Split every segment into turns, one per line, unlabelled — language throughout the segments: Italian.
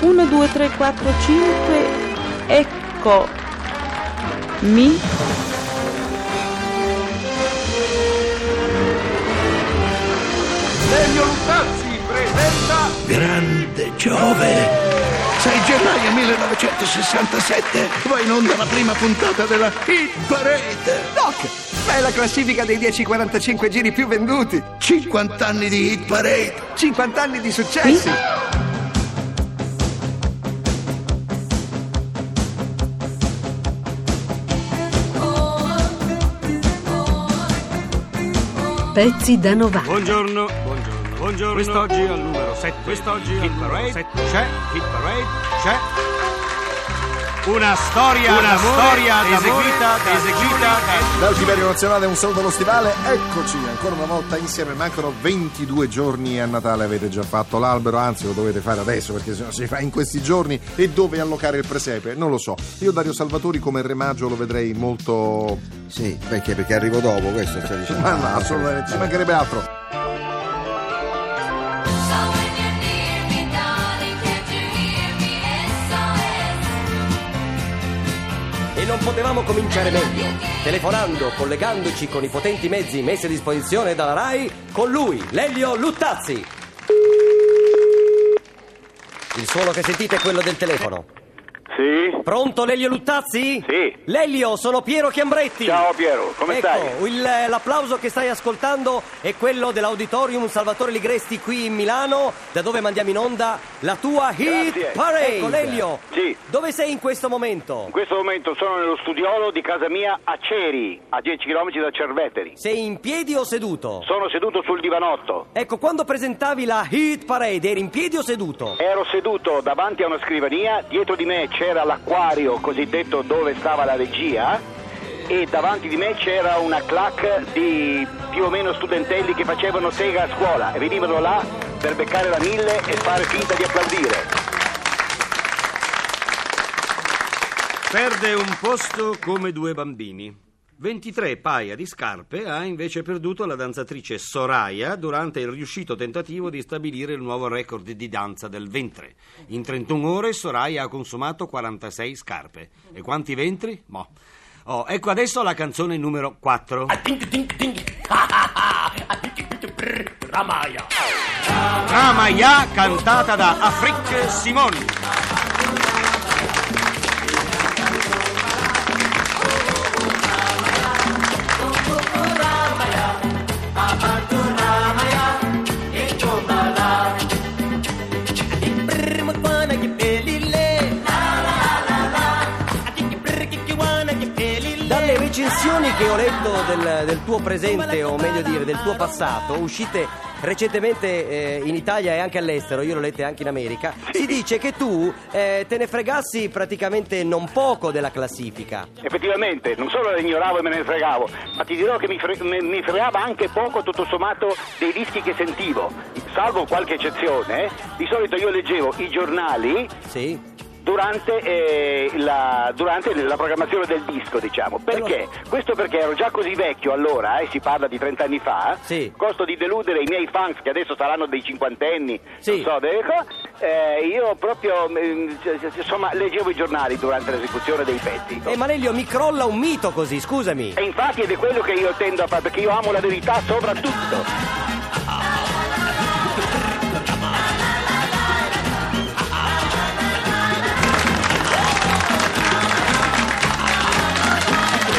1, 2, 3, 4, 5, ecco mi.
Elio Luttazzi presenta
Grande Giove! 6 gennaio 1967 va in onda la prima puntata della Hit Parade!
Doc, ma è la classifica dei 10-45 giri più venduti.
50 anni di Hit Parade!
50 anni di successi.
Pezzi da 90.
Buongiorno, buongiorno, buongiorno. Quest'oggi al numero 7. Quest'oggi al numero 7 c'è Hit Parade, c'è una storia, una storia eseguita, eseguita da
Dal Tiberio Nazionale un saluto allo stivale, eccoci ancora una volta insieme, mancano 22 giorni a Natale, avete già fatto l'albero, anzi lo dovete fare adesso perché se no si fa in questi giorni e dove allocare il presepe, non lo so. Io Dario Salvatori come Re Maggio lo vedrei molto...
Sì, perché? Perché arrivo dopo, questo stai dicendo.
Ma no, assolutamente, ci mancherebbe altro.
Potevamo cominciare meglio, telefonando, collegandoci con i potenti mezzi messi a disposizione dalla RAI, con lui, Lelio Luttazzi. Il suono che sentite è quello del telefono.
Sì?
Pronto, Lelio Luttazzi?
Sì.
Lelio, sono Piero Chiambretti.
Ciao Piero, come
ecco,
stai?
il- l'applauso che stai ascoltando è quello dell'Auditorium Salvatore Ligresti qui in Milano, da dove mandiamo in onda la tua Hit
Grazie.
Parade. Ecco, Lelio,
Sì.
dove sei in questo momento?
In questo momento sono nello studiolo di casa mia a Ceri, a 10 km da Cerveteri.
Sei in piedi o seduto?
Sono seduto sul divanotto.
Ecco, quando presentavi la Hit Parade, eri in piedi o seduto?
Ero seduto davanti a una scrivania, dietro di me c'era l'acquario cosiddetto dove stava la regia e davanti di me c'era una clac di più o meno studentelli che facevano sega a scuola e venivano là per beccare la mille e fare finta di applaudire.
Perde un posto come due bambini. 23 paia di scarpe ha invece perduto la danzatrice Soraya durante il riuscito tentativo di stabilire il nuovo record di danza del ventre. In 31 ore Soraya ha consumato 46 scarpe. E quanti ventri? Mo. Oh, ecco adesso la canzone numero 4.
Ramaya!
Ramaya cantata da Afrik Simon.
Recensioni che ho letto del, del tuo presente, o meglio dire del tuo passato, uscite recentemente eh, in Italia e anche all'estero, io l'ho lette anche in America, si dice che tu eh, te ne fregassi praticamente non poco della classifica.
Effettivamente, non solo la ignoravo e me ne fregavo, ma ti dirò che mi, fre- mi- mi fregava anche poco tutto sommato dei dischi che sentivo. Salvo qualche eccezione, di solito io leggevo i giornali
Sì?
Durante, eh, la, durante la programmazione del disco, diciamo. Perché? Questo perché ero già così vecchio allora, e si parla di 30 anni fa,
Sì.
costo di deludere i miei fans che adesso saranno dei cinquantenni,
Sì.
non so, delle co- eh, io proprio eh, insomma leggevo i giornali durante l'esecuzione dei pezzi.
Eh, ma Lelio, mi crolla un mito così, scusami.
E infatti ed è quello che io tendo a fare, perché io amo la verità soprattutto.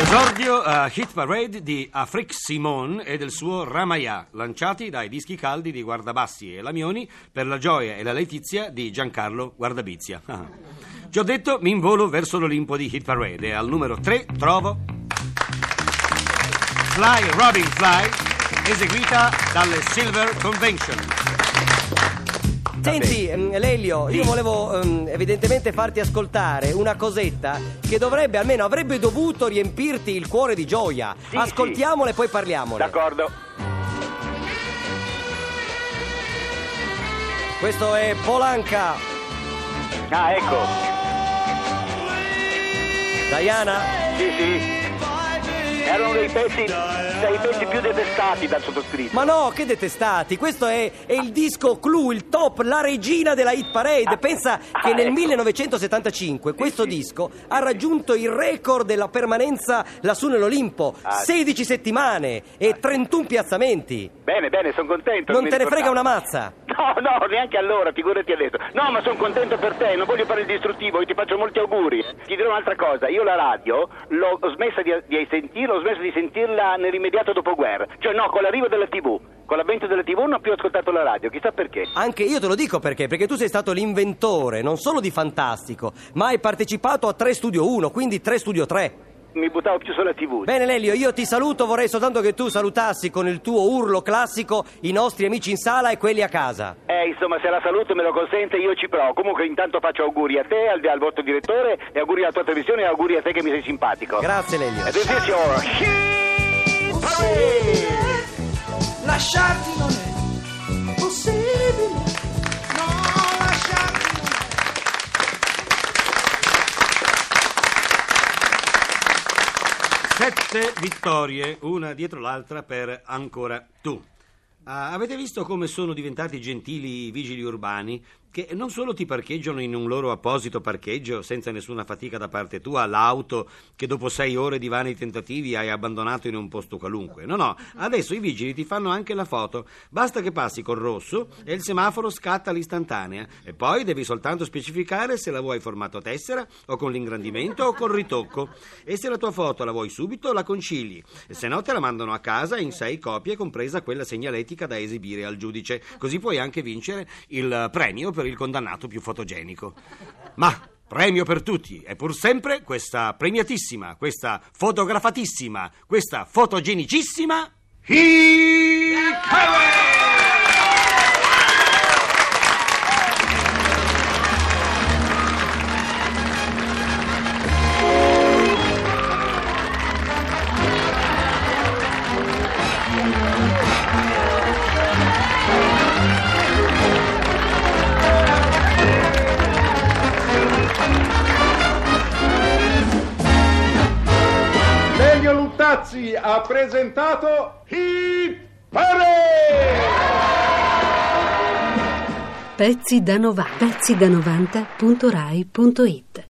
Esordio a Hit Parade di Afrik Simon e del suo Ramaya, lanciati dai dischi caldi di Guardabassi e Lamioni per la gioia e la letizia di Giancarlo Guardabizia. Ci ho detto, mi involo verso l'Olimpo di Hit Parade e al numero 3 trovo Fly Robin Fly, eseguita dalle Silver Convention.
Senti, ehm, Lelio, io volevo ehm, evidentemente farti ascoltare una cosetta che dovrebbe, almeno avrebbe dovuto riempirti il cuore di gioia.
Sì,
Ascoltiamole e poi parliamole.
D'accordo?
Questo è Polanca.
Ah, ecco.
Diana?
Sì, sì. Erano dei pezzi, dei pezzi più detestati dal sottoscritto.
Ma no, che detestati! Questo è, è il disco clou, il top, la regina della hit parade. Pensa che nel 1975 questo disco ha raggiunto il record della permanenza lassù nell'Olimpo: 16 settimane e 31 piazzamenti.
Bene, bene, sono contento.
Non te ne frega una mazza.
No, no, neanche allora, figurati adesso. No, ma sono contento per te, non voglio fare il distruttivo, io ti faccio molti auguri. Ti dirò un'altra cosa, io la radio l'ho smessa di, di sentirla, ho smesso di sentirla nell'immediato dopoguerra. Cioè no, con l'arrivo della TV. Con l'avvento della TV non ho più ascoltato la radio, chissà perché.
Anche io te lo dico perché, perché tu sei stato l'inventore non solo di Fantastico, ma hai partecipato a 3 Studio 1, quindi 3 Studio 3.
Mi buttavo più sulla TV.
Bene Lelio, io ti saluto, vorrei soltanto che tu salutassi con il tuo urlo classico i nostri amici in sala e quelli a casa.
Eh, insomma, se la salute me lo consente, io ci provo. Comunque, intanto faccio auguri a te, al, al vostro direttore, e auguri alla tua televisione, e auguri a te che mi sei simpatico.
Grazie Lelio.
Attenzione!
Lasciarti non è
Sette vittorie, una dietro l'altra per ancora tu. Ah, avete visto come sono diventati gentili i vigili urbani? Che non solo ti parcheggiano in un loro apposito parcheggio senza nessuna fatica da parte tua l'auto che dopo sei ore di vani tentativi hai abbandonato in un posto qualunque. No, no, adesso i vigili ti fanno anche la foto. Basta che passi col rosso e il semaforo scatta l'istantanea. E poi devi soltanto specificare se la vuoi formato tessera o con l'ingrandimento o col ritocco. E se la tua foto la vuoi subito, la concili. E se no te la mandano a casa in sei copie, compresa quella segnaletica da esibire al giudice. Così puoi anche vincere il premio per il condannato più fotogenico. Ma premio per tutti è pur sempre questa premiatissima, questa fotografatissima, questa fotogenicissima
Lelio Luttazzi ha presentato Hit Parade!
Pezzi da 90. Pezzi da 90.rai.it